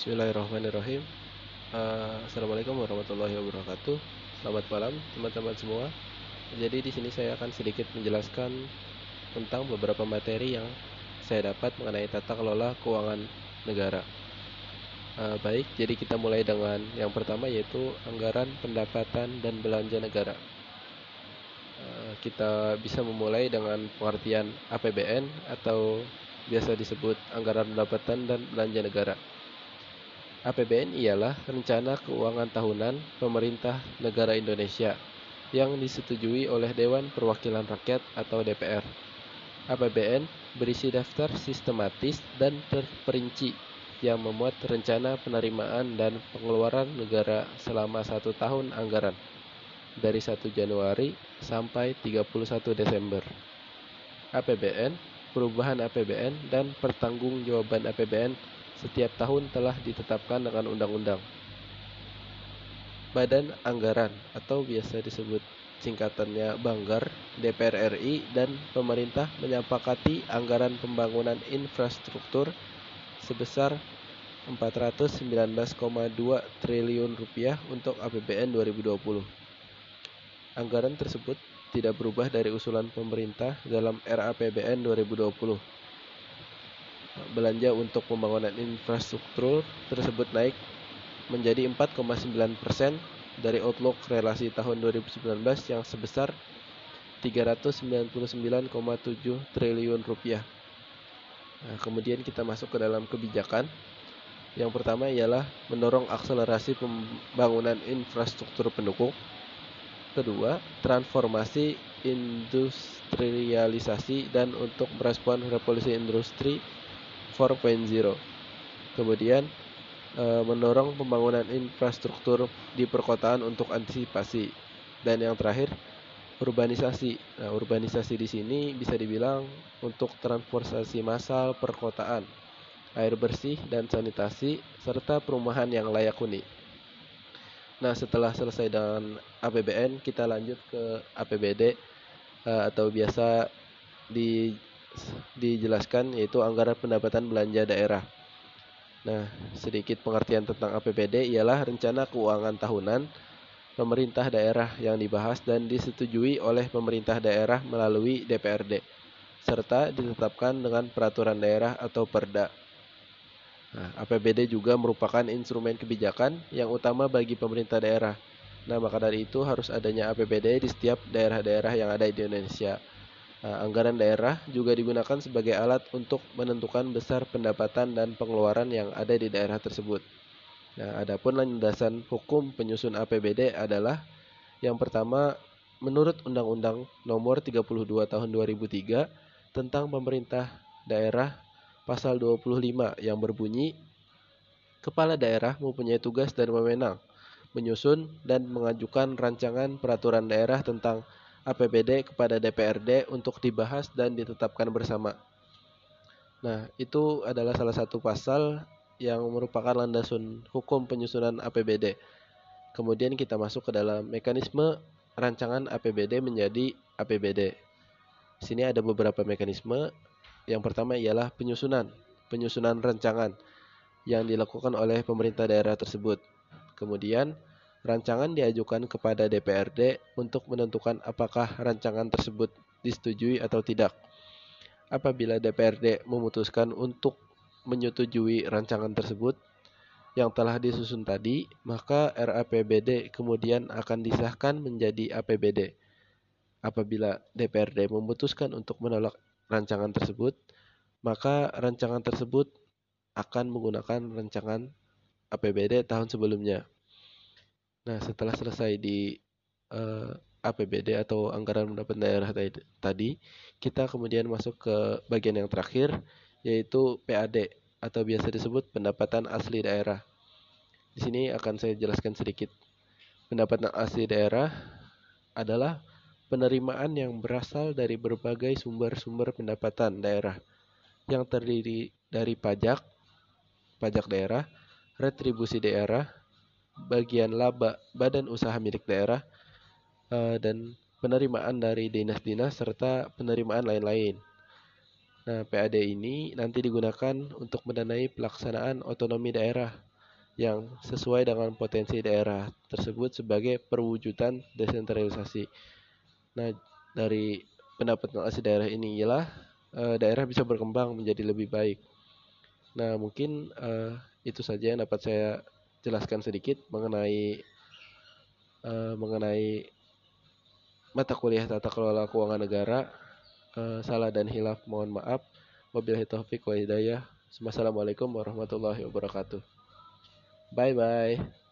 Bismillahirrahmanirrahim. Uh, Assalamualaikum warahmatullahi wabarakatuh. Selamat malam teman-teman semua. Jadi di sini saya akan sedikit menjelaskan tentang beberapa materi yang saya dapat mengenai tata kelola keuangan negara. Uh, baik, jadi kita mulai dengan yang pertama yaitu anggaran pendapatan dan belanja negara. Uh, kita bisa memulai dengan pengertian APBN atau biasa disebut anggaran pendapatan dan belanja negara. APBN ialah rencana keuangan tahunan pemerintah negara Indonesia yang disetujui oleh Dewan Perwakilan Rakyat atau DPR. APBN berisi daftar sistematis dan terperinci yang memuat rencana penerimaan dan pengeluaran negara selama satu tahun anggaran dari 1 Januari sampai 31 Desember. APBN, perubahan APBN, dan pertanggungjawaban APBN setiap tahun telah ditetapkan dengan undang-undang. Badan Anggaran atau biasa disebut singkatannya Banggar, DPR RI dan pemerintah menyepakati anggaran pembangunan infrastruktur sebesar 419,2 triliun rupiah untuk APBN 2020. Anggaran tersebut tidak berubah dari usulan pemerintah dalam RAPBN 2020 belanja untuk pembangunan infrastruktur tersebut naik menjadi 4,9 persen dari outlook relasi tahun 2019 yang sebesar 399,7 triliun rupiah. Nah, kemudian kita masuk ke dalam kebijakan. Yang pertama ialah mendorong akselerasi pembangunan infrastruktur pendukung. Kedua, transformasi industrialisasi dan untuk merespon revolusi industri 4.0. Kemudian e, mendorong pembangunan infrastruktur di perkotaan untuk antisipasi. Dan yang terakhir, urbanisasi. Nah, urbanisasi di sini bisa dibilang untuk transportasi massal perkotaan, air bersih dan sanitasi serta perumahan yang layak huni. Nah, setelah selesai dengan APBN, kita lanjut ke APBD eh, atau biasa di dijelaskan yaitu anggaran pendapatan belanja daerah. Nah, sedikit pengertian tentang APBD ialah rencana keuangan tahunan pemerintah daerah yang dibahas dan disetujui oleh pemerintah daerah melalui DPRD serta ditetapkan dengan peraturan daerah atau Perda. Nah, APBD juga merupakan instrumen kebijakan yang utama bagi pemerintah daerah. Nah, maka dari itu harus adanya APBD di setiap daerah-daerah yang ada di Indonesia. Nah, anggaran daerah juga digunakan sebagai alat untuk menentukan besar pendapatan dan pengeluaran yang ada di daerah tersebut. Nah, adapun landasan hukum penyusun APBD adalah yang pertama menurut Undang-Undang Nomor 32 Tahun 2003 tentang pemerintah daerah pasal 25 yang berbunyi Kepala daerah mempunyai tugas dan wewenang menyusun dan mengajukan rancangan peraturan daerah tentang APBD kepada DPRD untuk dibahas dan ditetapkan bersama. Nah, itu adalah salah satu pasal yang merupakan landasan hukum penyusunan APBD. Kemudian kita masuk ke dalam mekanisme rancangan APBD menjadi APBD. Di sini ada beberapa mekanisme. Yang pertama ialah penyusunan, penyusunan rancangan yang dilakukan oleh pemerintah daerah tersebut. Kemudian Rancangan diajukan kepada DPRD untuk menentukan apakah rancangan tersebut disetujui atau tidak. Apabila DPRD memutuskan untuk menyetujui rancangan tersebut yang telah disusun tadi, maka RAPBD kemudian akan disahkan menjadi APBD. Apabila DPRD memutuskan untuk menolak rancangan tersebut, maka rancangan tersebut akan menggunakan rancangan APBD tahun sebelumnya. Nah, setelah selesai di uh, eh, APBD atau anggaran pendapatan daerah tadi, kita kemudian masuk ke bagian yang terakhir yaitu PAD atau biasa disebut pendapatan asli daerah. Di sini akan saya jelaskan sedikit. Pendapatan asli daerah adalah penerimaan yang berasal dari berbagai sumber-sumber pendapatan daerah yang terdiri dari pajak, pajak daerah, retribusi daerah, bagian laba badan usaha milik daerah uh, dan penerimaan dari dinas-dinas serta penerimaan lain-lain. Nah, PAD ini nanti digunakan untuk mendanai pelaksanaan otonomi daerah yang sesuai dengan potensi daerah tersebut sebagai perwujudan desentralisasi. Nah, dari pendapat asli daerah ini ialah uh, daerah bisa berkembang menjadi lebih baik. Nah, mungkin uh, itu saja yang dapat saya jelaskan sedikit mengenai uh, mengenai mata kuliah tata kelola keuangan negara. Uh, salah dan hilaf mohon maaf. Wabillahi taufik wa hidayah. Wassalamualaikum warahmatullahi wabarakatuh. Bye bye.